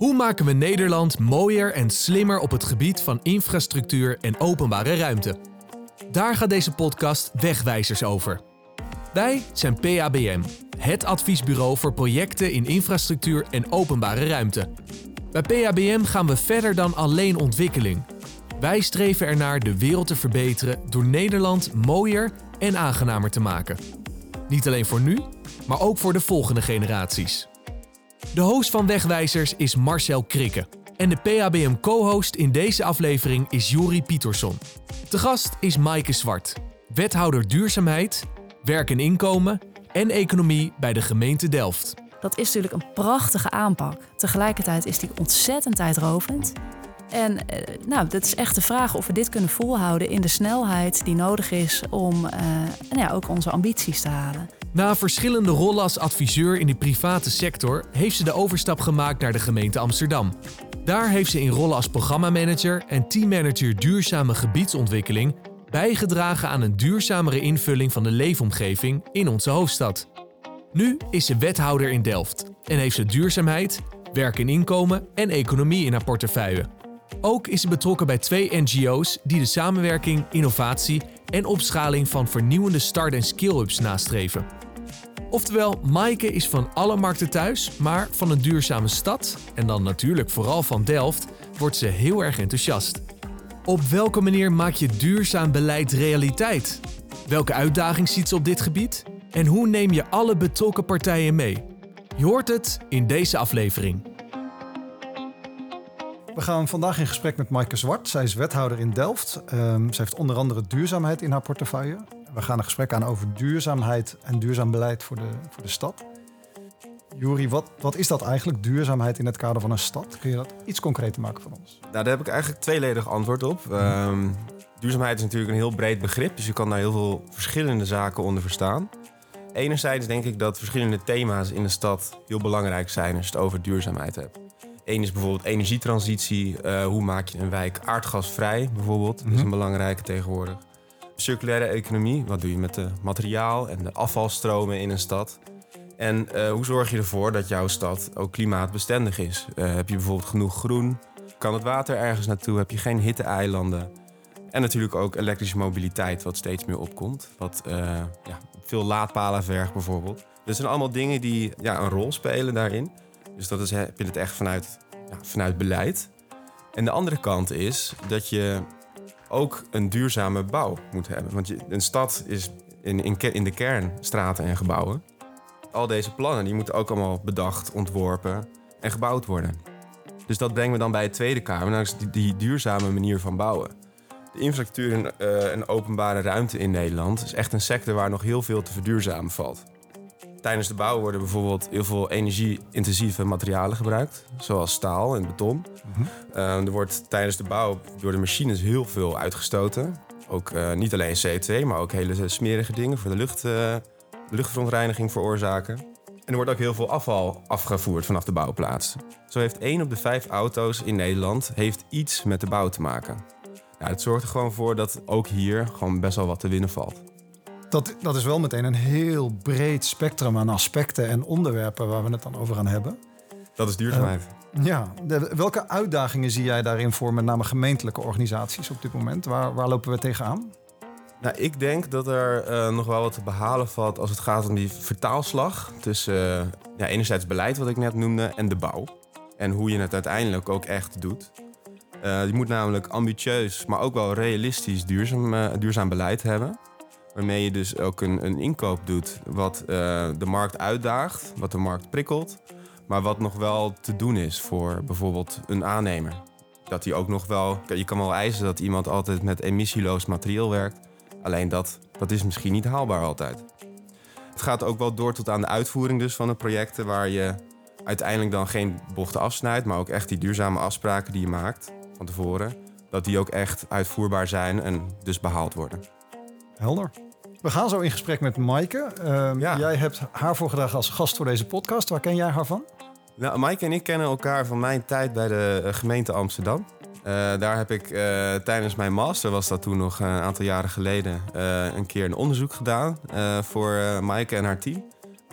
Hoe maken we Nederland mooier en slimmer op het gebied van infrastructuur en openbare ruimte? Daar gaat deze podcast Wegwijzers over. Wij zijn PABM, het adviesbureau voor projecten in infrastructuur en openbare ruimte. Bij PABM gaan we verder dan alleen ontwikkeling. Wij streven ernaar de wereld te verbeteren door Nederland mooier en aangenamer te maken. Niet alleen voor nu, maar ook voor de volgende generaties. De host van Wegwijzers is Marcel Krikke. En de PABM co-host in deze aflevering is Juri Pietersson. De gast is Maaike Zwart, wethouder duurzaamheid, werk en inkomen en economie bij de gemeente Delft. Dat is natuurlijk een prachtige aanpak. Tegelijkertijd is die ontzettend tijdrovend. En eh, nou, dat is echt de vraag of we dit kunnen volhouden in de snelheid die nodig is om uh, nou ja, ook onze ambities te halen. Na verschillende rollen als adviseur in de private sector heeft ze de overstap gemaakt naar de gemeente Amsterdam. Daar heeft ze in rollen als programmamanager en teammanager duurzame gebiedsontwikkeling bijgedragen aan een duurzamere invulling van de leefomgeving in onze hoofdstad. Nu is ze wethouder in Delft en heeft ze duurzaamheid, werk en inkomen en economie in haar portefeuille. Ook is ze betrokken bij twee NGO's die de samenwerking, innovatie en opschaling van vernieuwende start- en skill-ups nastreven. Oftewel, Maaike is van alle markten thuis, maar van een duurzame stad, en dan natuurlijk vooral van Delft, wordt ze heel erg enthousiast. Op welke manier maak je duurzaam beleid realiteit? Welke uitdaging ziet ze op dit gebied? En hoe neem je alle betrokken partijen mee? Je hoort het in deze aflevering. We gaan vandaag in gesprek met Maaike Zwart. Zij is wethouder in Delft. Um, zij heeft onder andere duurzaamheid in haar portefeuille. We gaan een gesprek aan over duurzaamheid en duurzaam beleid voor de, voor de stad. Juri, wat, wat is dat eigenlijk, duurzaamheid in het kader van een stad? Kun je dat iets concreter maken voor ons? Nou, daar heb ik eigenlijk tweeledig antwoord op. Um, duurzaamheid is natuurlijk een heel breed begrip, dus je kan daar heel veel verschillende zaken onder verstaan. Enerzijds denk ik dat verschillende thema's in de stad heel belangrijk zijn als je het over duurzaamheid hebt. Eén is bijvoorbeeld energietransitie. Uh, hoe maak je een wijk aardgasvrij bijvoorbeeld? Dat is een mhm. belangrijke tegenwoordig. Circulaire economie. Wat doe je met de materiaal en de afvalstromen in een stad? En uh, hoe zorg je ervoor dat jouw stad ook klimaatbestendig is? Uh, heb je bijvoorbeeld genoeg groen? Kan het water ergens naartoe? Heb je geen hitte-eilanden? En natuurlijk ook elektrische mobiliteit, wat steeds meer opkomt. Wat ja, veel laadpalen vergt bijvoorbeeld. Dat zijn allemaal dingen die ja, een rol spelen daarin. Dus dat is, heb je het echt vanuit, ja, vanuit beleid. En de andere kant is dat je ook een duurzame bouw moet hebben. Want een stad is in, in, in de kern straten en gebouwen. Al deze plannen die moeten ook allemaal bedacht, ontworpen en gebouwd worden. Dus dat brengen we dan bij de Tweede Kamer, namelijk die, duurzame manier van bouwen. De infrastructuur en, uh, en openbare ruimte in Nederland is echt een sector waar nog heel veel te verduurzamen valt. Tijdens de bouw worden bijvoorbeeld heel veel energie-intensieve materialen gebruikt, zoals staal en beton. Mhm. Ehm, er wordt tijdens de bouw door de machines heel veel uitgestoten. Ook uh, niet alleen CO2, maar ook hele smerige dingen voor de lucht, uh, luchtverontreiniging veroorzaken. En er wordt ook heel veel afval afgevoerd vanaf de bouwplaats. Zo heeft één op de vijf auto's in Nederland heeft iets met de bouw te maken. Ja, het zorgt er gewoon voor dat ook hier gewoon best wel wat te winnen valt dat, dat is wel meteen een heel breed spectrum aan aspecten en onderwerpen waar we het dan over gaan hebben. Dat is duurzaamheid. Uh, ja, welke uitdagingen zie jij daarin voor met name gemeentelijke organisaties op dit moment? Waar, waar lopen we tegenaan? Nou, ik denk dat er uh, nog wel wat te behalen valt als het gaat om die vertaalslag tussen uh, ja, enerzijds beleid, wat ik net noemde, en de bouw. En hoe je het uiteindelijk ook echt doet. je moet namelijk ambitieus, maar ook wel realistisch duurzaam, duurzaam beleid hebben. Waarmee je dus ook een, een inkoop doet wat uh, de markt uitdaagt, wat de markt prikkelt, maar wat nog wel te doen is voor bijvoorbeeld een aannemer. Dat hij ook nog wel, je kan wel eisen dat iemand altijd met emissieloos materieel werkt, alleen dat, dat is misschien niet haalbaar altijd. Het gaat ook wel door tot aan de uitvoering dus van de projecten waar je uiteindelijk dan geen bochten afsnijdt, maar ook echt die duurzame afspraken die je maakt van tevoren, dat die ook echt uitvoerbaar zijn en dus behaald worden. Helder. We gaan zo in gesprek met Maaike. Uh, Jij hebt haar voorgedragen als gast voor deze podcast. Waar ken jij haar van? Nou, Maaike en ik kennen elkaar van mijn tijd bij de eh, gemeente Amsterdam. Uh, daar heb ik uh, tijdens mijn master, was dat toen nog een aantal jaren geleden, een keer een onderzoek gedaan voor Maaike en haar team.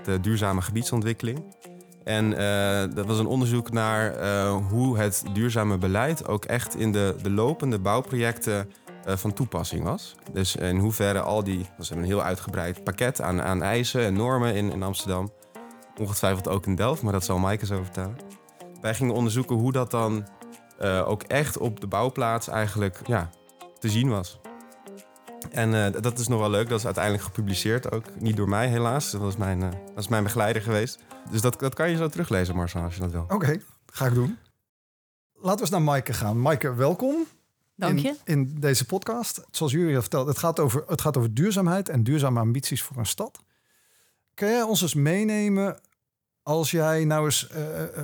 De duurzame gebiedsontwikkeling. En dat was een onderzoek naar hoe het duurzame beleid ook echt in de, de lopende bouwprojecten van toepassing was. Dus in hoeverre al die, dat is een heel uitgebreid pakket aan, aan eisen en normen in, in Amsterdam. Ongetwijfeld ook in Delft, maar dat zal Maaike zo vertellen. Wij gingen onderzoeken hoe dat dan ook echt op de bouwplaats eigenlijk ja, te zien was. En uh, dat is nog wel leuk. Dat is uiteindelijk gepubliceerd ook. Niet door mij helaas. Dat, was mijn, dat is mijn begeleider geweest. Dus dat, dat kan je zo teruglezen, Marcel, als je dat wil. Oké, ga ik doen. Laten we eens naar Maaike gaan. Maaike, welkom. Dank je. In, in, deze podcast. Zoals jullie al verteld, het gaat, over, het gaat over duurzaamheid en duurzame ambities voor een stad. Kun jij ons eens meenemen als jij nou eens uh,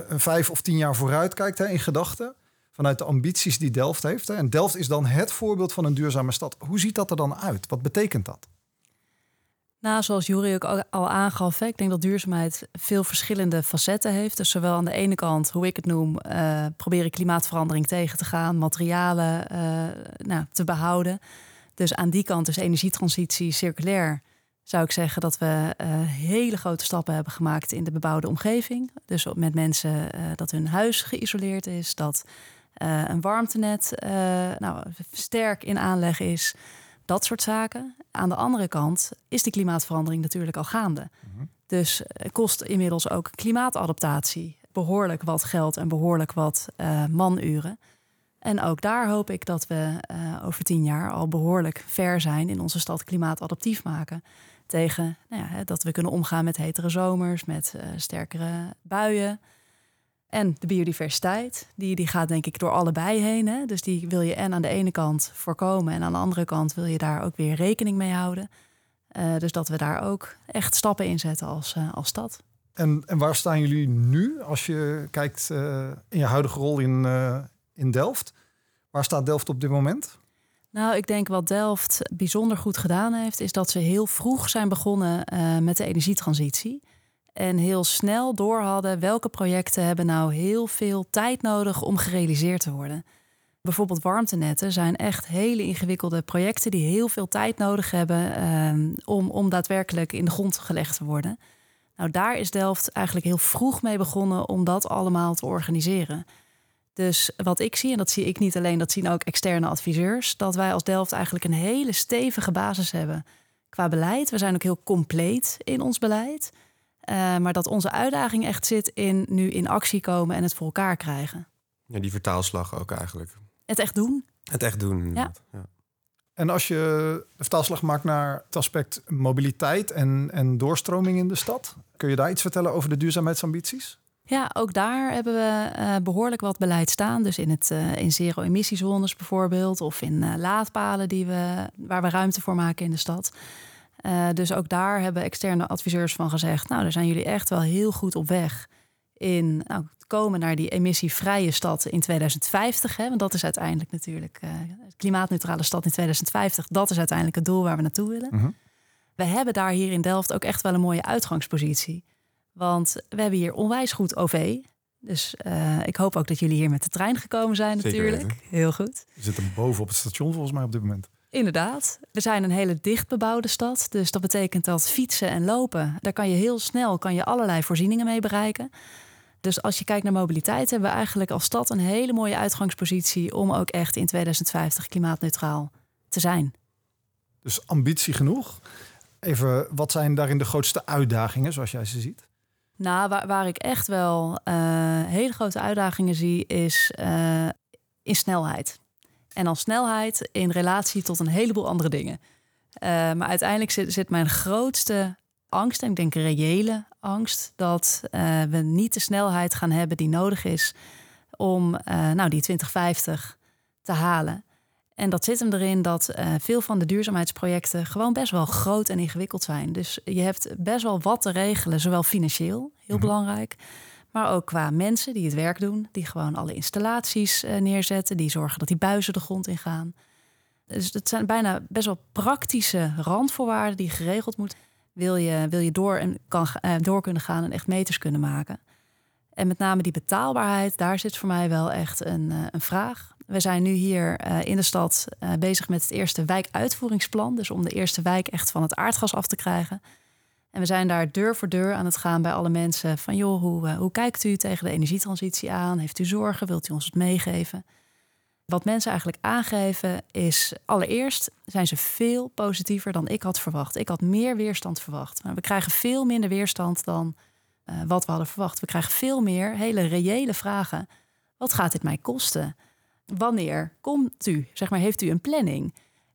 een vijf of tien jaar vooruit kijkt hè, in gedachten? vanuit de ambities die Delft heeft. Hè. En Delft is dan het voorbeeld van een duurzame stad. Hoe ziet dat er dan uit? Wat betekent dat? Nou, zoals Jury ook al aangaf, ik denk dat duurzaamheid veel verschillende facetten heeft. Dus zowel aan de ene kant, hoe ik het noem, uh, proberen klimaatverandering tegen te gaan, materialen uh, nou, te behouden. Dus aan die kant is energietransitie circulair. Zou ik zeggen dat we uh, hele grote stappen hebben gemaakt in de bebouwde omgeving. Dus met mensen dat hun huis geïsoleerd is, dat een warmtenet nou, sterk in aanleg is. Dat soort zaken. Aan de andere kant is die klimaatverandering natuurlijk al gaande. Mhm. Dus uh, kost inmiddels ook klimaatadaptatie behoorlijk wat geld en behoorlijk wat manuren. En ook daar hoop ik dat we over tien jaar al behoorlijk ver zijn in onze stad klimaatadaptief maken. Tegen nou ja, dat we kunnen omgaan met hetere zomers, met sterkere buien. En de biodiversiteit, die, die gaat denk ik door allebei heen. Hè? Dus die wil je en aan de ene kant voorkomen en aan de andere kant wil je daar ook weer rekening mee houden. Uh, dus dat we daar ook echt stappen in zetten als, uh, als stad. En, en waar staan jullie nu als je kijkt uh, in je huidige rol in, in Delft? Waar staat Delft op dit moment? Nou, ik denk wat Delft bijzonder goed gedaan heeft, is dat ze heel vroeg zijn begonnen met de energietransitie. En heel snel door hadden welke projecten hebben nou heel veel tijd nodig om gerealiseerd te worden. Bijvoorbeeld warmtenetten zijn echt hele ingewikkelde projecten die heel veel tijd nodig hebben um, om, om daadwerkelijk in de grond gelegd te worden. Nou, daar is Delft eigenlijk heel vroeg mee begonnen om dat allemaal te organiseren. Dus wat ik zie, en dat zie ik niet alleen, dat zien ook externe adviseurs, dat wij als Delft eigenlijk een hele stevige basis hebben qua beleid. We zijn ook heel compleet in ons beleid. Uh, maar dat onze uitdaging echt zit in nu in actie komen en het voor elkaar krijgen. Ja, die vertaalslag ook eigenlijk. Het echt doen. Het echt doen. Ja. ja. En als je de vertaalslag maakt naar het aspect mobiliteit en, en doorstroming in de stad, kun je daar iets vertellen over de duurzaamheidsambities? Ja, ook daar hebben we uh, behoorlijk wat beleid staan. Dus in, het, uh, in zero-emissiezones bijvoorbeeld, of in uh, laadpalen die we, waar we ruimte voor maken in de stad. Uh, dus ook daar hebben externe adviseurs van gezegd: Nou, daar zijn jullie echt wel heel goed op weg in nou, komen naar die emissievrije stad in 2050. Hè, want dat is uiteindelijk natuurlijk uh, klimaatneutrale stad in 2050. Dat is uiteindelijk het doel waar we naartoe willen. Uh -huh. We hebben daar hier in Delft ook echt wel een mooie uitgangspositie. Want we hebben hier onwijs goed OV. Dus uh, ik hoop ook dat jullie hier met de trein gekomen zijn natuurlijk. Heel goed. We zitten boven op het station volgens mij op dit moment. Inderdaad. We zijn een hele dicht bebouwde stad. Dus dat betekent dat fietsen en lopen, daar kan je heel snel kan je allerlei voorzieningen mee bereiken. Dus als je kijkt naar mobiliteit, hebben we eigenlijk als stad een hele mooie uitgangspositie om ook echt in 2050 klimaatneutraal te zijn. Dus ambitie genoeg. Even, wat zijn daarin de grootste uitdagingen, zoals jij ze ziet? Nou, waar, waar ik echt wel uh, hele grote uitdagingen zie, is uh, in snelheid. En dan snelheid in relatie tot een heleboel andere dingen. Uh, maar uiteindelijk zit, zit, mijn grootste angst, en ik denk reële angst, dat uh, we niet de snelheid gaan hebben die nodig is om uh, nou, die 2050 te halen. En dat zit hem erin dat veel van de duurzaamheidsprojecten gewoon best wel groot en ingewikkeld zijn. Dus je hebt best wel wat te regelen, zowel financieel, heel mm -hmm. belangrijk. Maar ook qua mensen die het werk doen, die gewoon alle installaties uh, neerzetten, die zorgen dat die buizen de grond in gaan. Dus het zijn bijna best wel praktische randvoorwaarden die geregeld moeten. Wil je, wil je door, en kan, uh, door kunnen gaan en echt meters kunnen maken. En met name die betaalbaarheid, daar zit voor mij wel echt een, uh, een vraag. We zijn nu hier in de stad bezig met het eerste wijkuitvoeringsplan. Dus om de eerste wijk echt van het aardgas af te krijgen. En we zijn daar deur voor deur aan het gaan bij alle mensen. Van joh, hoe, hoe kijkt u tegen de energietransitie aan? Heeft u zorgen? Wilt u ons het meegeven? Wat mensen eigenlijk aangeven is allereerst zijn ze veel positiever dan ik had verwacht. Ik had meer weerstand verwacht. Maar we krijgen veel minder weerstand dan uh, wat we hadden verwacht. We krijgen veel meer hele reële vragen. Wat gaat dit mij kosten? Wanneer komt u? Zeg maar, heeft u een planning?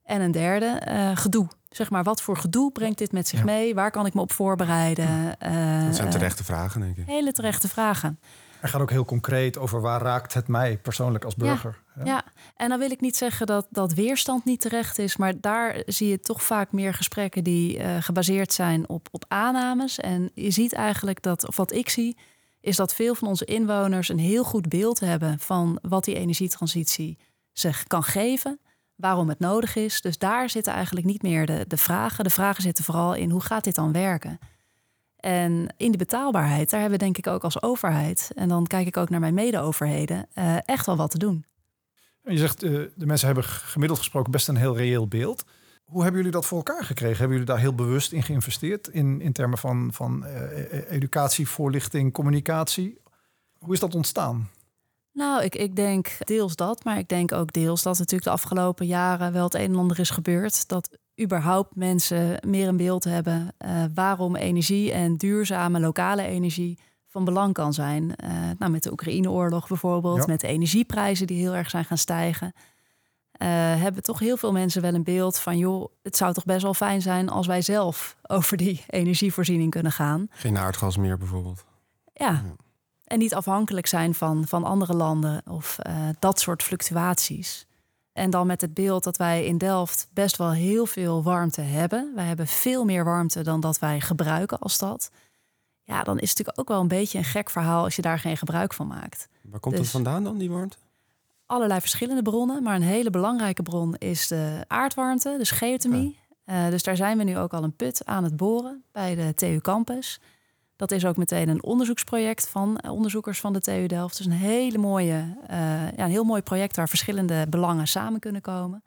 En een derde, uh, gedoe. Zeg maar, wat voor gedoe brengt dit met zich mee? Waar kan ik me op voorbereiden? Uh, dat zijn terechte vragen, denk ik. Hele terechte vragen. Hij gaat ook heel concreet over waar raakt het mij persoonlijk als burger. Ja, ja. en dan wil ik niet zeggen dat, dat weerstand niet terecht is, maar daar zie je toch vaak meer gesprekken die uh, gebaseerd zijn op, op aannames. En je ziet eigenlijk dat, of wat ik zie, is dat veel van onze inwoners een heel goed beeld hebben van wat die energietransitie zich kan geven, waarom het nodig is. Dus daar zitten eigenlijk niet meer de, de vragen. De vragen zitten vooral in hoe gaat dit dan werken? En in de betaalbaarheid, daar hebben we denk ik ook als overheid, en dan kijk ik ook naar mijn mede-overheden, uh, echt wel wat te doen. Je zegt, uh, de mensen hebben gemiddeld gesproken best een heel reëel beeld. Hoe hebben jullie dat voor elkaar gekregen? Hebben jullie daar heel bewust in geïnvesteerd in, in termen van, van uh, educatie, voorlichting, communicatie? Hoe is dat ontstaan? Nou, ik, ik denk deels dat, maar ik denk ook deels dat natuurlijk de afgelopen jaren wel het een en ander is gebeurd. Dat überhaupt mensen meer een beeld hebben uh, waarom energie en duurzame lokale energie van belang kan zijn. Uh, nou, met de Oekraïne-oorlog bijvoorbeeld, met de energieprijzen die heel erg zijn gaan stijgen. Uh, hebben toch heel veel mensen wel een beeld van, joh, het zou toch best wel fijn zijn als wij zelf over die energievoorziening kunnen gaan. Geen aardgas meer bijvoorbeeld. Ja. ja. En niet afhankelijk zijn van, van andere landen of dat soort fluctuaties. En dan met het beeld dat wij in Delft best wel heel veel warmte hebben. Wij hebben veel meer warmte dan dat wij gebruiken als stad. Ja, dan is het natuurlijk ook wel een beetje een gek verhaal als je daar geen gebruik van maakt. Waar komt dus, het vandaan dan, die warmte? Allerlei verschillende bronnen, maar een hele belangrijke bron is de aardwarmte, dus geothermie. Ja. Uh, dus daar zijn we nu ook al een put aan het boren bij de TU Campus. Dat is ook meteen een onderzoeksproject van eh, onderzoekers van de TU Delft. Dus een, hele mooie, uh, ja, een heel mooi project waar verschillende belangen samen kunnen komen.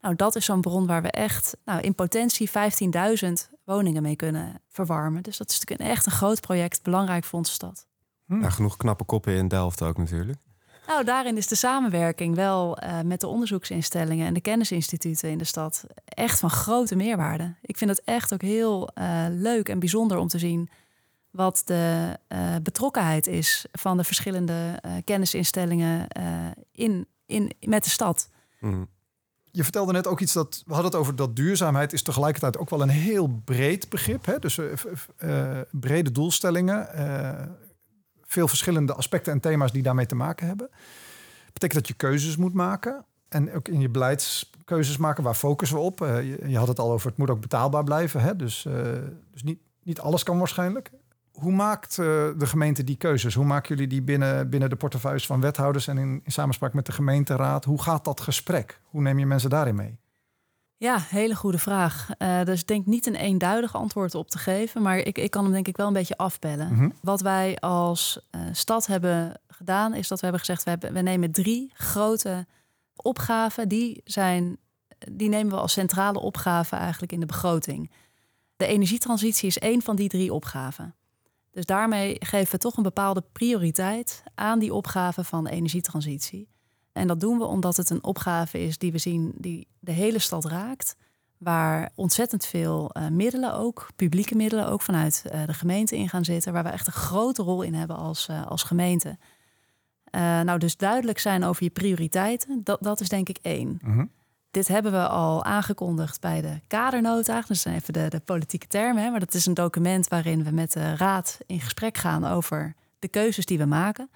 Nou, dat is zo'n bron waar we echt nou, in potentie 15.000 woningen mee kunnen verwarmen. Dus dat is natuurlijk een, echt een groot project, belangrijk voor onze stad. Hm. Ja, genoeg knappe koppen in Delft ook natuurlijk. Nou, daarin is de samenwerking wel uh, met de onderzoeksinstellingen en de kennisinstituten in de stad echt van grote meerwaarde. Ik vind het echt ook heel uh, leuk en bijzonder om te zien wat de uh, betrokkenheid is van de verschillende uh, kennisinstellingen uh, in, in, met de stad. Mm. Je vertelde net ook iets dat we hadden het over dat duurzaamheid is tegelijkertijd ook wel een heel breed begrip. Hè? Dus brede doelstellingen, veel verschillende aspecten en thema's die daarmee te maken hebben. Betekent dat je keuzes moet maken en ook in je beleidskeuzes maken. Waar focussen we op? Je, je, had het al over, het moet ook betaalbaar blijven. Hè? Dus, dus niet, niet alles kan waarschijnlijk. Hoe maakt uh, de gemeente die keuzes? Hoe maken jullie die binnen, binnen de portefeuilles van wethouders en in, in samenspraak met de gemeenteraad? Hoe gaat dat gesprek? Hoe neem je mensen daarin mee? Ja, hele goede vraag. Uh, dus ik denk niet een eenduidig antwoord op te geven, maar ik, ik kan hem denk ik wel een beetje afbellen. Mm -hmm. Wat wij als uh, stad hebben gedaan, is dat we hebben gezegd: we, hebben, we nemen drie grote opgaven. Die, zijn, die nemen we als centrale opgave eigenlijk in de begroting. De energietransitie is één van die drie opgaven. Dus daarmee geven we toch een bepaalde prioriteit aan die opgave van energietransitie. En dat doen we omdat het een opgave is die we zien die de hele stad raakt. Waar ontzettend veel uh, middelen ook, publieke middelen, ook vanuit uh, de gemeente in gaan zitten. Waar we echt een grote rol in hebben als, uh, als gemeente. nou, dus duidelijk zijn over je prioriteiten, dat, dat is denk ik één. -hmm. Dit hebben we al aangekondigd bij de kadernota. Dat zijn even de, de politieke termen. Hè, maar dat is een document waarin we met de raad in gesprek gaan over de keuzes die we maken.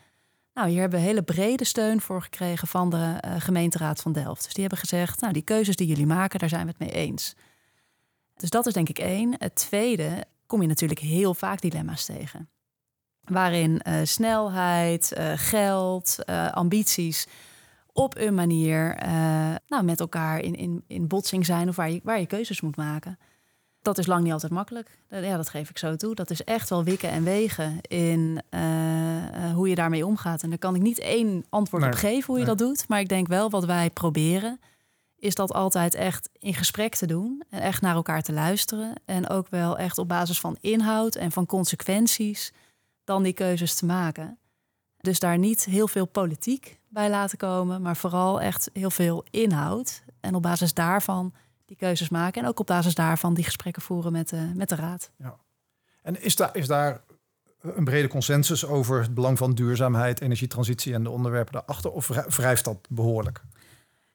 Nou, hier hebben we hele brede steun voor gekregen van de uh, gemeenteraad van Delft. Dus die hebben gezegd, nou, die keuzes die jullie maken, daar zijn we het mee eens. Dus dat is denk ik één. Het tweede, kom je natuurlijk heel vaak dilemma's tegen. Waarin uh, snelheid, uh, geld, ambities op een manier uh, nou, met elkaar in, in, in botsing zijn of waar je, waar je keuzes moet maken. Dat is lang niet altijd makkelijk. Ja, dat geef ik zo toe. Dat is echt wel wikken en wegen in uh, uh, hoe je daarmee omgaat. En daar kan ik niet één antwoord nee, op geven hoe je nee. dat doet. Maar ik denk wel wat wij proberen is dat altijd echt in gesprek te doen en echt naar elkaar te luisteren. En ook wel echt op basis van inhoud en van consequenties dan die keuzes te maken. Dus daar niet heel veel politiek bij laten komen, maar vooral echt heel veel inhoud. En op basis daarvan die keuzes maken. En ook op basis daarvan die gesprekken voeren met de, met de raad. Ja. En is daar, is daar een brede consensus over het belang van duurzaamheid, energietransitie en de onderwerpen daarachter? Of wrijft dat behoorlijk?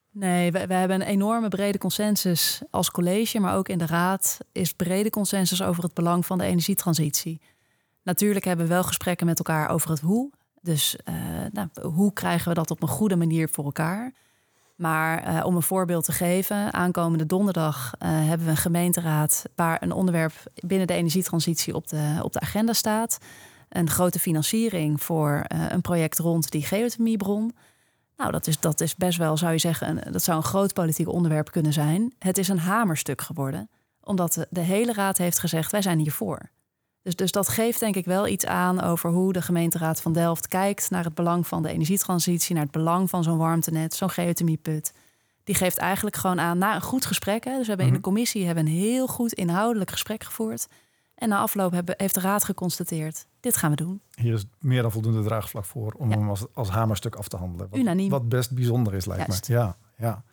Nee, we, we, hebben een enorme brede consensus als college, maar ook in de raad is brede consensus over het belang van de energietransitie. Natuurlijk hebben we wel gesprekken met elkaar over het hoe. Dus uh, nou, hoe krijgen we dat op een goede manier voor elkaar? Maar uh, om een voorbeeld te geven, aankomende donderdag uh, hebben we een gemeenteraad waar een onderwerp binnen de energietransitie op de, op de agenda staat. Een grote financiering voor een project rond die geothermiebron. Nou, dat is, dat is best wel, zou je zeggen, een, dat zou een groot politiek onderwerp kunnen zijn. Het is een hamerstuk geworden, omdat de, de hele raad heeft gezegd: wij zijn hiervoor. Dus, dus dat geeft denk ik wel iets aan over hoe de gemeenteraad van Delft kijkt naar het belang van de energietransitie, naar het belang van zo'n warmtenet, zo'n geothermieput. Die geeft eigenlijk gewoon aan, na een goed gesprek, hè, dus we hebben in de mhm. commissie hebben een heel goed inhoudelijk gesprek gevoerd. En na afloop hebben, heeft de raad geconstateerd, dit gaan we doen. Hier is meer dan voldoende draagvlak voor om hem als, als hamerstuk af te handelen. Wat, Unaniem. Wat best bijzonder is, lijkt Juist. me. Ja, ja.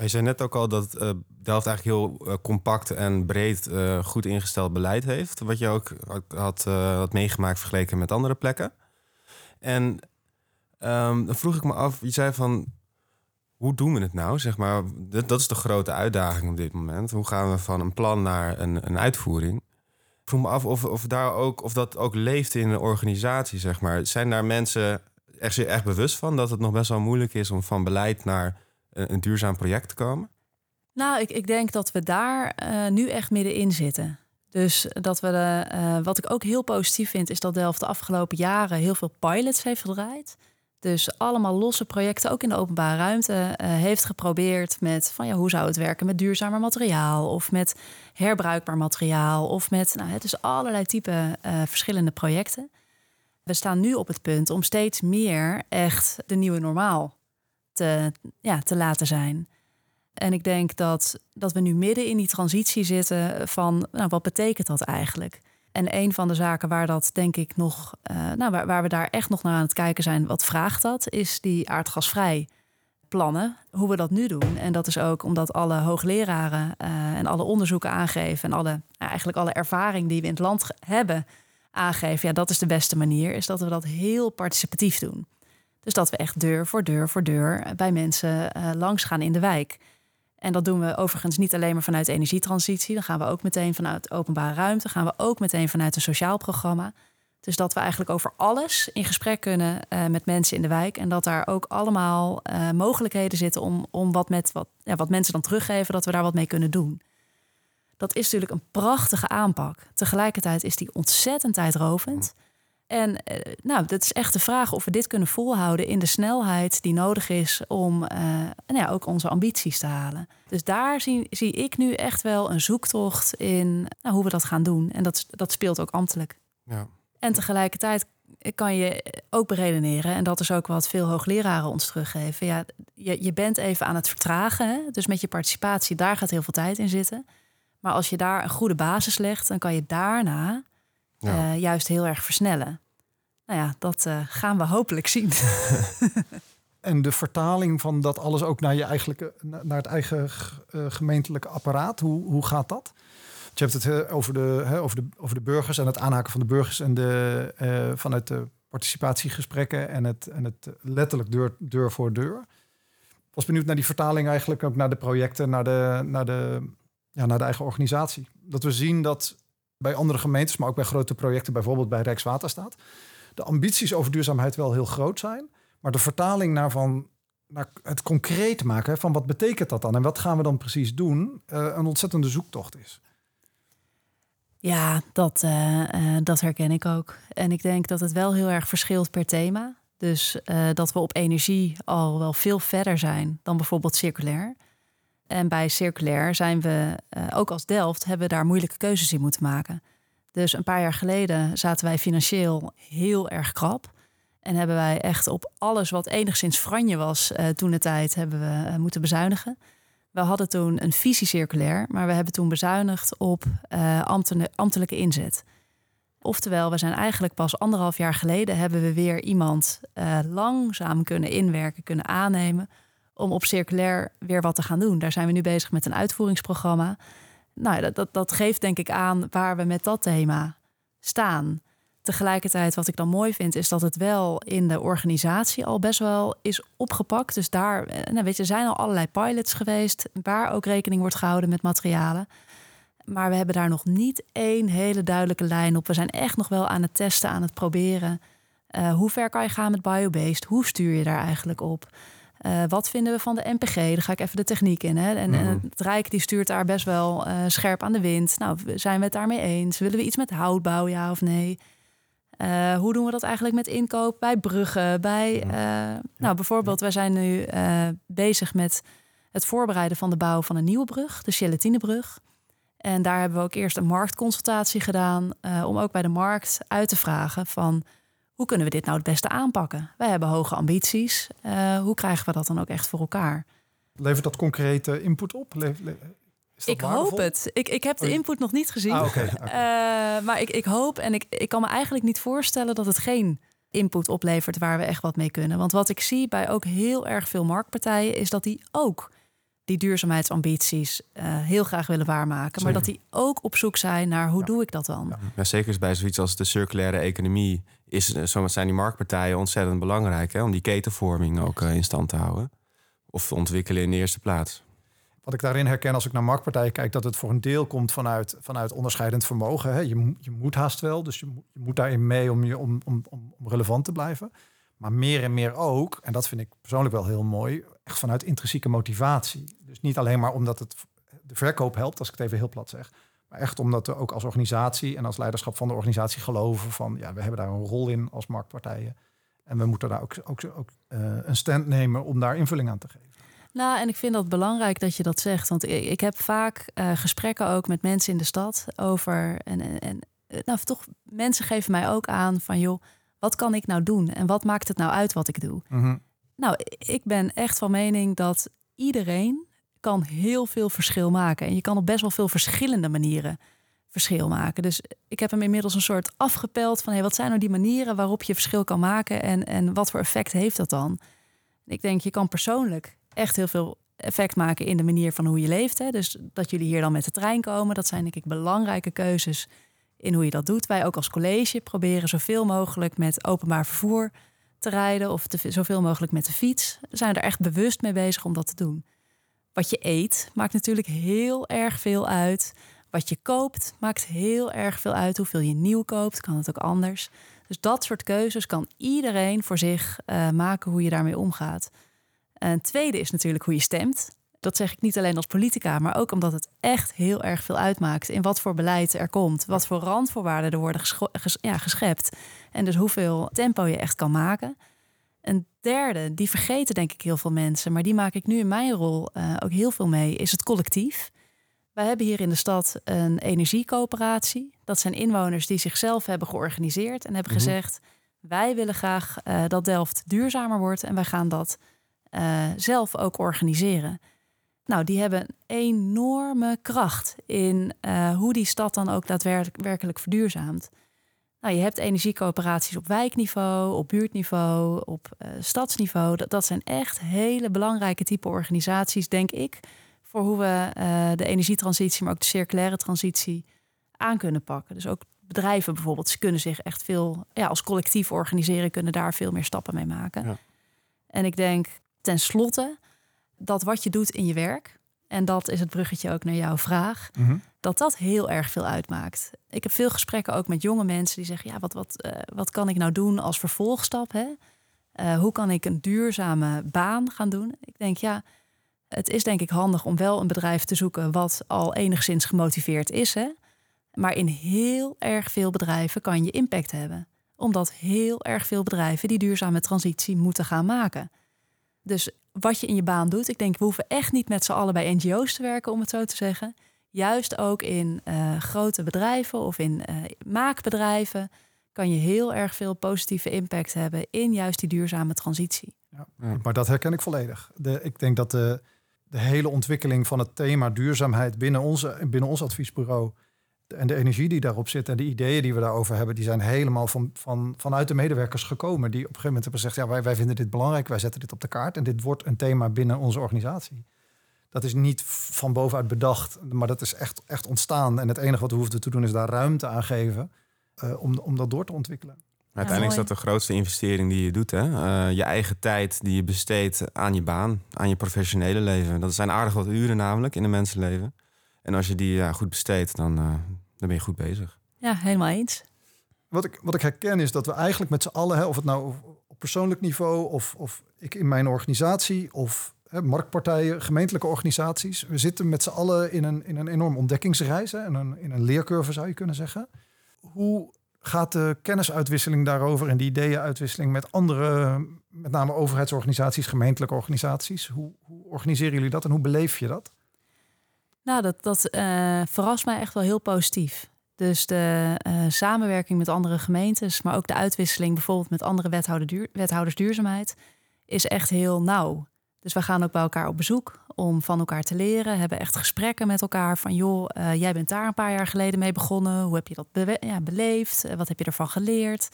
Je zei net ook al dat uh, Delft eigenlijk heel uh, compact en breed uh, goed ingesteld beleid heeft. Wat je ook had, had meegemaakt vergeleken met andere plekken. En um, dan vroeg ik me af, je zei van, hoe doen we het nou? Zeg maar, dat, dat is de grote uitdaging op dit moment. Hoe gaan we van een plan naar een, een uitvoering? Ik vroeg me af of, of, daar ook, of dat ook leeft in een organisatie, zeg maar. Zijn daar mensen er echt bewust van dat het nog best wel moeilijk is om van beleid naar een duurzaam project komen? Nou, ik, ik denk dat we daar uh, nu echt middenin zitten. Dus dat we de, uh, wat ik ook heel positief vind, is dat Delft de afgelopen jaren heel veel pilots heeft gedraaid. Dus allemaal losse projecten, ook in de openbare ruimte, heeft geprobeerd met van ja, hoe zou het werken met duurzamer materiaal of met herbruikbaar materiaal of met nou, het is allerlei type verschillende projecten. We staan nu op het punt om steeds meer echt de nieuwe normaal te, ja, te laten zijn. En ik denk dat, dat we nu midden in die transitie zitten van nou, wat betekent dat eigenlijk? En een van de zaken waar dat denk ik nog, uh, nou, waar, waar we daar echt nog naar aan het kijken zijn, wat vraagt dat, is die aardgasvrij plannen, hoe we dat nu doen. En dat is ook omdat alle hoogleraren uh, en alle onderzoeken aangeven en alle, eigenlijk alle ervaring die we in het land hebben aangeven, ja, dat is de beste manier, is dat we dat heel participatief doen. Dus dat we echt deur voor deur voor deur bij mensen uh, langs gaan in de wijk. En dat doen we overigens niet alleen maar vanuit energietransitie. Dan gaan we ook meteen vanuit openbare ruimte. Gaan we ook meteen vanuit een sociaal programma. Dus dat we eigenlijk over alles in gesprek kunnen uh, met mensen in de wijk. En dat daar ook allemaal uh, mogelijkheden zitten om, om wat, met, wat, ja, wat mensen dan teruggeven, dat we daar wat mee kunnen doen. Dat is natuurlijk een prachtige aanpak. Tegelijkertijd is die ontzettend tijdrovend. En uh, nou, dat is echt de vraag of we dit kunnen volhouden in de snelheid die nodig is om uh, nou ja, ook onze ambities te halen. Dus daar zie, zie ik nu echt wel een zoektocht in nou, hoe we dat gaan doen. En dat, dat speelt ook ambtelijk. Ja. En tegelijkertijd kan je ook beredeneren, en dat is ook wat veel hoogleraren ons teruggeven. Ja, je, je bent even aan het vertragen. Hè? Dus met je participatie, daar gaat heel veel tijd in zitten. Maar als je daar een goede basis legt, dan kan je daarna ja. Uh, juist heel erg versnellen. Nou ja, dat uh, gaan we hopelijk zien. en de vertaling van dat alles ook naar, je eigenlijke, naar het eigen uh, gemeentelijke apparaat, hoe, hoe gaat dat? je hebt het over, de, over, de, over de burgers en het aanhaken van de burgers en de, vanuit de participatiegesprekken en het, en het letterlijk deur, deur voor deur. Ik was benieuwd naar die vertaling eigenlijk ook naar de projecten, naar de, naar de, ja, naar de eigen organisatie. Dat we zien dat bij andere gemeentes, maar ook bij grote projecten, bijvoorbeeld bij Rijkswaterstaat, de ambities over duurzaamheid wel heel groot zijn. Maar de vertaling naar, van, naar het concreet maken van wat betekent dat dan en wat gaan we dan precies doen, uh, een ontzettende zoektocht is. Ja, dat, uh, uh, dat herken ik ook. En ik denk dat het wel heel erg verschilt per thema. Dus dat we op energie al wel veel verder zijn dan bijvoorbeeld circulair. En bij circulair zijn we, uh, ook als Delft, hebben we daar moeilijke keuzes in moeten maken. Dus een paar jaar geleden zaten wij financieel heel erg krap. En hebben wij echt op alles wat enigszins franje was uh, toen de tijd hebben we uh, moeten bezuinigen. We hadden toen een visie circulair, maar we hebben toen bezuinigd op ambtelijke inzet. Oftewel, we zijn eigenlijk pas anderhalf jaar geleden hebben we weer iemand langzaam kunnen inwerken, kunnen aannemen om op circulair weer wat te gaan doen. Daar zijn we nu bezig met een uitvoeringsprogramma. Nou, dat, dat, dat geeft denk ik aan waar we met dat thema staan. Tegelijkertijd, wat ik dan mooi vind, is dat het wel in de organisatie al best wel is opgepakt. Dus daar, eh, nou weet je, zijn al allerlei pilots geweest waar ook rekening wordt gehouden met materialen. Maar we hebben daar nog niet één hele duidelijke lijn op. We zijn echt nog wel aan het testen, aan het proberen. Uh, hoe ver kan je gaan met biobased? Hoe stuur je daar eigenlijk op? Uh, wat vinden we van de NPG? Daar ga ik even de techniek in. Hè? En, mm -hmm. het Rijk die stuurt daar best wel uh, scherp aan de wind. Nou, zijn we het daarmee eens? Willen we iets met houtbouw, ja of nee? Uh, hoe doen we dat eigenlijk met inkoop bij bruggen? Bij, nou, bijvoorbeeld, wij zijn nu bezig met het voorbereiden van de bouw van een nieuwe brug, de Gelatinebrug. En daar hebben we ook eerst een marktconsultatie gedaan om ook bij de markt uit te vragen van hoe kunnen we dit nou het beste aanpakken? Wij hebben hoge ambities. Uh, hoe krijgen we dat dan ook echt voor elkaar? Levert dat concrete input op? Le ik hoop het. Ik, ik heb de oh, input nog niet gezien. Ah, okay, okay. uh, maar ik, ik hoop en ik, ik kan me eigenlijk niet voorstellen dat het geen input oplevert waar we echt wat mee kunnen. Want wat ik zie bij ook heel erg veel marktpartijen is dat die ook die duurzaamheidsambities uh, heel graag willen waarmaken. Maar dat die ook op zoek zijn naar hoe doe ik dat dan? Ja. zeker bij zoiets als de circulaire economie is, zo zijn die marktpartijen ontzettend belangrijk hè, om die ketenvorming ook uh, in stand te houden. Of te ontwikkelen in de eerste plaats. Wat ik daarin herken als ik naar marktpartijen kijk, dat het voor een deel komt vanuit, vanuit onderscheidend vermogen. Hè. Je, je moet haast wel, dus je, je moet daarin mee om, je, om, om, om relevant te blijven. Maar meer en meer ook, en dat vind ik persoonlijk wel heel mooi, echt vanuit intrinsieke motivatie. Dus niet alleen maar omdat het de verkoop helpt, als ik het even heel plat zeg. Maar echt omdat we ook als organisatie en als leiderschap van de organisatie geloven van ja, we hebben daar een rol in als marktpartijen. En we moeten daar ook, ook, ook uh, een stand nemen om daar invulling aan te geven. Nou, en ik vind dat belangrijk dat je dat zegt. Want ik, heb vaak uh, gesprekken ook met mensen in de stad over. En, en, en nou, toch, mensen geven mij ook aan van joh, wat kan ik nou doen? En wat maakt het nou uit wat ik doe? Mm -hmm. Nou, ik ben echt van mening dat iedereen kan heel veel verschil maken. En je kan op best wel veel verschillende manieren verschil maken. Dus ik heb hem inmiddels een soort afgepeld van hey, wat zijn nou die manieren waarop je verschil kan maken en, en wat voor effect heeft dat dan? Ik denk, je kan persoonlijk echt heel veel effect maken in de manier van hoe je leeft. Hè? Dus dat jullie hier dan met de trein komen, dat zijn denk ik belangrijke keuzes in hoe je dat doet. Wij ook als college proberen zoveel mogelijk met openbaar vervoer te rijden of te, zoveel mogelijk met de fiets. We zijn er echt bewust mee bezig om dat te doen. Wat je eet maakt natuurlijk heel erg veel uit. Wat je koopt maakt heel erg veel uit. Hoeveel je nieuw koopt, kan het ook anders. Dus dat soort keuzes kan iedereen voor zich uh, maken hoe je daarmee omgaat. Een tweede is natuurlijk hoe je stemt. Dat zeg ik niet alleen als politica, maar ook omdat het echt heel erg veel uitmaakt in wat voor beleid er komt, wat voor randvoorwaarden er worden ja, geschept en dus hoeveel tempo je echt kan maken. Een derde, die vergeten denk ik heel veel mensen, maar die maak ik nu in mijn rol uh, ook heel veel mee, is het collectief. Wij hebben hier in de stad een energiecoöperatie. Dat zijn inwoners die zichzelf hebben georganiseerd en hebben mm -hmm. gezegd: wij willen graag uh, dat Delft duurzamer wordt en wij gaan dat uh, zelf ook organiseren. Nou, die hebben een enorme kracht in uh, hoe die stad dan ook daadwerkelijk verduurzaamt. Nou, je hebt energiecoöperaties op wijkniveau, op buurtniveau, op uh, stadsniveau. Dat, dat zijn echt hele belangrijke type organisaties, denk ik, voor hoe we uh, de energietransitie, maar ook de circulaire transitie aan kunnen pakken. Dus ook bedrijven bijvoorbeeld, ze kunnen zich echt veel ja, als collectief organiseren, kunnen daar veel meer stappen mee maken. Ja. En ik denk tenslotte dat wat je doet in je werk, en dat is het bruggetje ook naar jouw vraag, mm -hmm. Dat dat heel erg veel uitmaakt. Ik heb veel gesprekken ook met jonge mensen die zeggen: ja, wat, wat, uh, wat kan ik nou doen als vervolgstap? Hè? Uh, hoe kan ik een duurzame baan gaan doen? Ik denk ja. Het is denk ik handig om wel een bedrijf te zoeken wat al enigszins gemotiveerd is. Hè? Maar in heel erg veel bedrijven kan je impact hebben. Omdat heel erg veel bedrijven die duurzame transitie moeten gaan maken. Dus wat je in je baan doet. Ik denk, we hoeven echt niet met z'n allen bij NGO's te werken, om het zo te zeggen. Juist ook in uh, grote bedrijven of in uh, maakbedrijven kan je heel erg veel positieve impact hebben in juist die duurzame transitie. Ja, maar dat herken ik volledig. De, ik denk dat de, de hele ontwikkeling van het thema duurzaamheid binnen, onze, binnen ons adviesbureau en de energie die daarop zit en de ideeën die we daarover hebben, die zijn helemaal van, van, vanuit de medewerkers gekomen. Die op een gegeven moment hebben gezegd, ja, wij, wij vinden dit belangrijk, wij zetten dit op de kaart en dit wordt een thema binnen onze organisatie. Dat is niet van bovenuit bedacht, maar dat is echt, echt ontstaan. En het enige wat we hoefden te doen is daar ruimte aan geven uh, om, om dat door te ontwikkelen. Uiteindelijk is dat de grootste investering die je doet. Hè? Uh, je eigen tijd die je besteedt aan je baan, aan je professionele leven. Dat zijn aardig wat uren namelijk in een mensenleven. En als je die ja, goed besteedt, dan, uh, dan ben je goed bezig. Ja, helemaal eens. Wat ik, wat ik herken is dat we eigenlijk met z'n allen, hè, of het nou op persoonlijk niveau of, of ik in mijn organisatie of marktpartijen, gemeentelijke organisaties, we zitten met z'n allen in een, in een enorm ontdekkingsreis, hè, in, een, in een leercurve zou je kunnen zeggen. Hoe gaat de kennisuitwisseling daarover en die ideeënuitwisseling met andere, met name overheidsorganisaties, gemeentelijke organisaties? Hoe, hoe organiseren jullie dat en hoe beleef je dat? Nou, dat, dat uh, verrast mij echt wel heel positief. Dus de uh, samenwerking met andere gemeentes, maar ook de uitwisseling bijvoorbeeld met andere wethouder duur, wethouders duurzaamheid, is echt heel nauw. Dus we gaan ook bij elkaar op bezoek om van elkaar te leren. Hebben echt gesprekken met elkaar van joh, uh, jij bent daar een paar jaar geleden mee begonnen. Hoe heb je dat ja, beleefd? wat heb je ervan geleerd?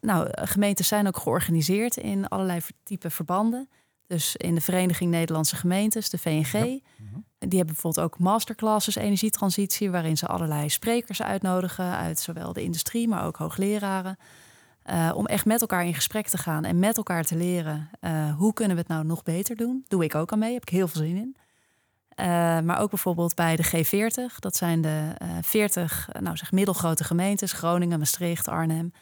Nou, gemeentes zijn ook georganiseerd in allerlei type verbanden. Dus in de Vereniging Nederlandse Gemeentes, de VNG. Mhm. Die hebben bijvoorbeeld ook masterclasses energietransitie, waarin ze allerlei sprekers uitnodigen uit zowel de industrie, maar ook hoogleraren. Uh, om echt met elkaar in gesprek te gaan en met elkaar te leren uh, hoe kunnen we het nou nog beter doen. Doe ik ook aan mee, heb ik heel veel zin in. Uh, maar ook bijvoorbeeld bij de G40, dat zijn de 40 nou zeg, middelgrote gemeentes, Groningen, Maastricht, Arnhem.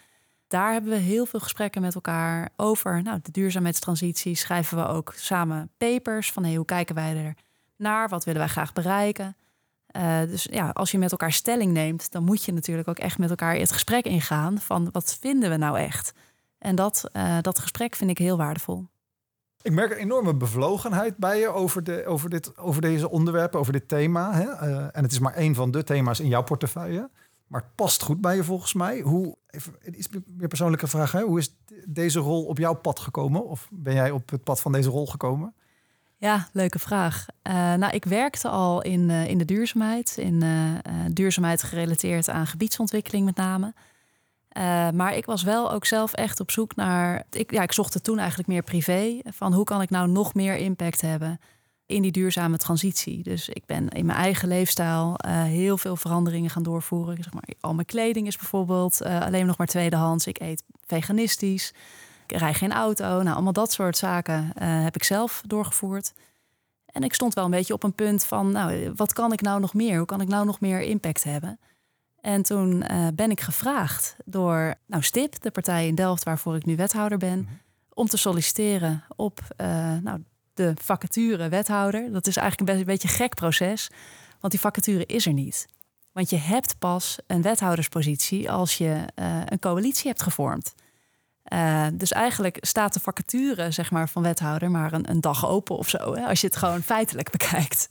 Daar hebben we heel veel gesprekken met elkaar over nou, de duurzaamheidstransitie. Schrijven we ook samen papers van hoe kijken wij er naar, wat willen wij graag bereiken. Uh, dus ja, als je met elkaar stelling neemt, dan moet je natuurlijk ook echt met elkaar het gesprek ingaan van wat vinden we nou echt. En dat, uh, dat gesprek vind ik heel waardevol. Ik merk een enorme bevlogenheid bij je over, de, over, dit, over deze onderwerpen, over dit thema. Hè? Uh, en het is maar één van de thema's in jouw portefeuille. Maar het past goed bij je volgens mij. Hoe, even iets meer persoonlijke vraag. Hè? Hoe is deze rol op jouw pad gekomen? Of ben jij op het pad van deze rol gekomen? Ja, leuke vraag. Uh, nou, ik werkte al in, uh, in de duurzaamheid, in uh, duurzaamheid gerelateerd aan gebiedsontwikkeling met name. maar ik was wel ook zelf echt op zoek naar. Ik, ja, ik zocht het toen eigenlijk meer privé. Van hoe kan ik nou nog meer impact hebben in die duurzame transitie? Dus ik ben in mijn eigen leefstijl heel veel veranderingen gaan doorvoeren. Zeg maar, al mijn kleding is bijvoorbeeld alleen nog maar tweedehands. Ik eet veganistisch ik rij geen auto. Nou, allemaal dat soort zaken uh, heb ik zelf doorgevoerd. En ik stond wel een beetje op een punt van, nou, wat kan ik nou nog meer? Hoe kan ik nou nog meer impact hebben? En toen uh, ben ik gevraagd door nou, STIP, de partij in Delft waarvoor ik nu wethouder ben, mm -hmm. om te solliciteren op uh, nou, de vacature wethouder. Dat is eigenlijk een beetje een gek proces, want die vacature is er niet. Want je hebt pas een wethouderspositie als je een coalitie hebt gevormd. Uh, dus eigenlijk staat de vacature zeg maar, van wethouder maar een, een dag open of zo. Hè, als je het gewoon feitelijk bekijkt.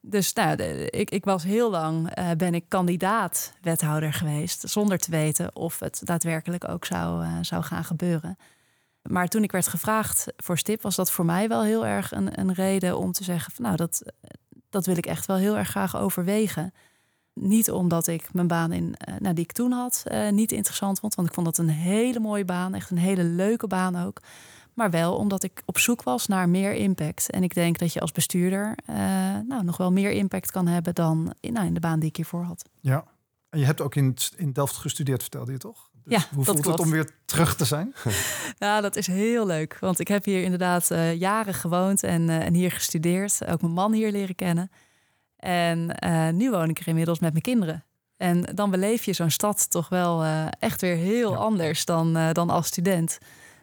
Dus nou, ik, ik was heel lang uh, ben ik kandidaat wethouder geweest, zonder te weten of het daadwerkelijk ook zou, uh, zou gaan gebeuren. Maar toen ik werd gevraagd voor stip, was dat voor mij wel heel erg een, een reden om te zeggen: van, Nou, dat, dat wil ik echt wel heel erg graag overwegen. Niet omdat ik mijn baan in, uh, nou, die ik toen had uh, niet interessant vond. Want ik vond dat een hele mooie baan. Echt een hele leuke baan ook. Maar wel omdat ik op zoek was naar meer impact. En ik denk dat je als bestuurder uh, nou, nog wel meer impact kan hebben dan in, nou, in de baan die ik hiervoor had. Ja, en je hebt ook in, in Delft gestudeerd, vertelde je toch? Dus ja, hoe voelt het om weer terug te zijn? nou, dat is heel leuk. Want ik heb hier inderdaad jaren gewoond en, en hier gestudeerd. Ook mijn man hier leren kennen. En uh, nu woon ik er inmiddels met mijn kinderen. En dan beleef je zo'n stad toch wel uh, echt weer heel ja. anders dan, uh, dan als student.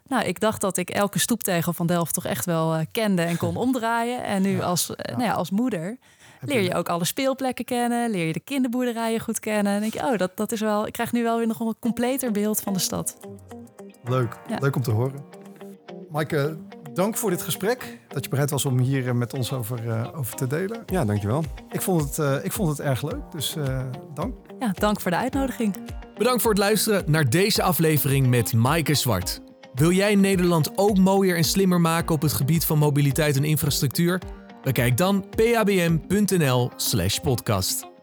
Nou, ik dacht dat ik elke stoeptegel van Delft toch echt wel kende en kon omdraaien. En nu ja. als, Nou ja, als moeder leer je ook alle speelplekken kennen, leer je de kinderboerderijen goed kennen. En denk je, oh, dat, dat is wel. Ik krijg nu wel weer nog een completer beeld van de stad. Leuk, leuk om te horen. Maaike, dank voor dit gesprek. Dat je bereid was om hier met ons over, uh, over te delen. Ja, dankjewel. Ik vond het, uh, ik vond het erg leuk, dus uh, dank. Ja, dank voor de uitnodiging. Bedankt voor het luisteren naar deze aflevering met Maaike Zwart. Wil jij Nederland ook mooier en slimmer maken op het gebied van mobiliteit en infrastructuur? Bekijk dan pabm.nl/podcast.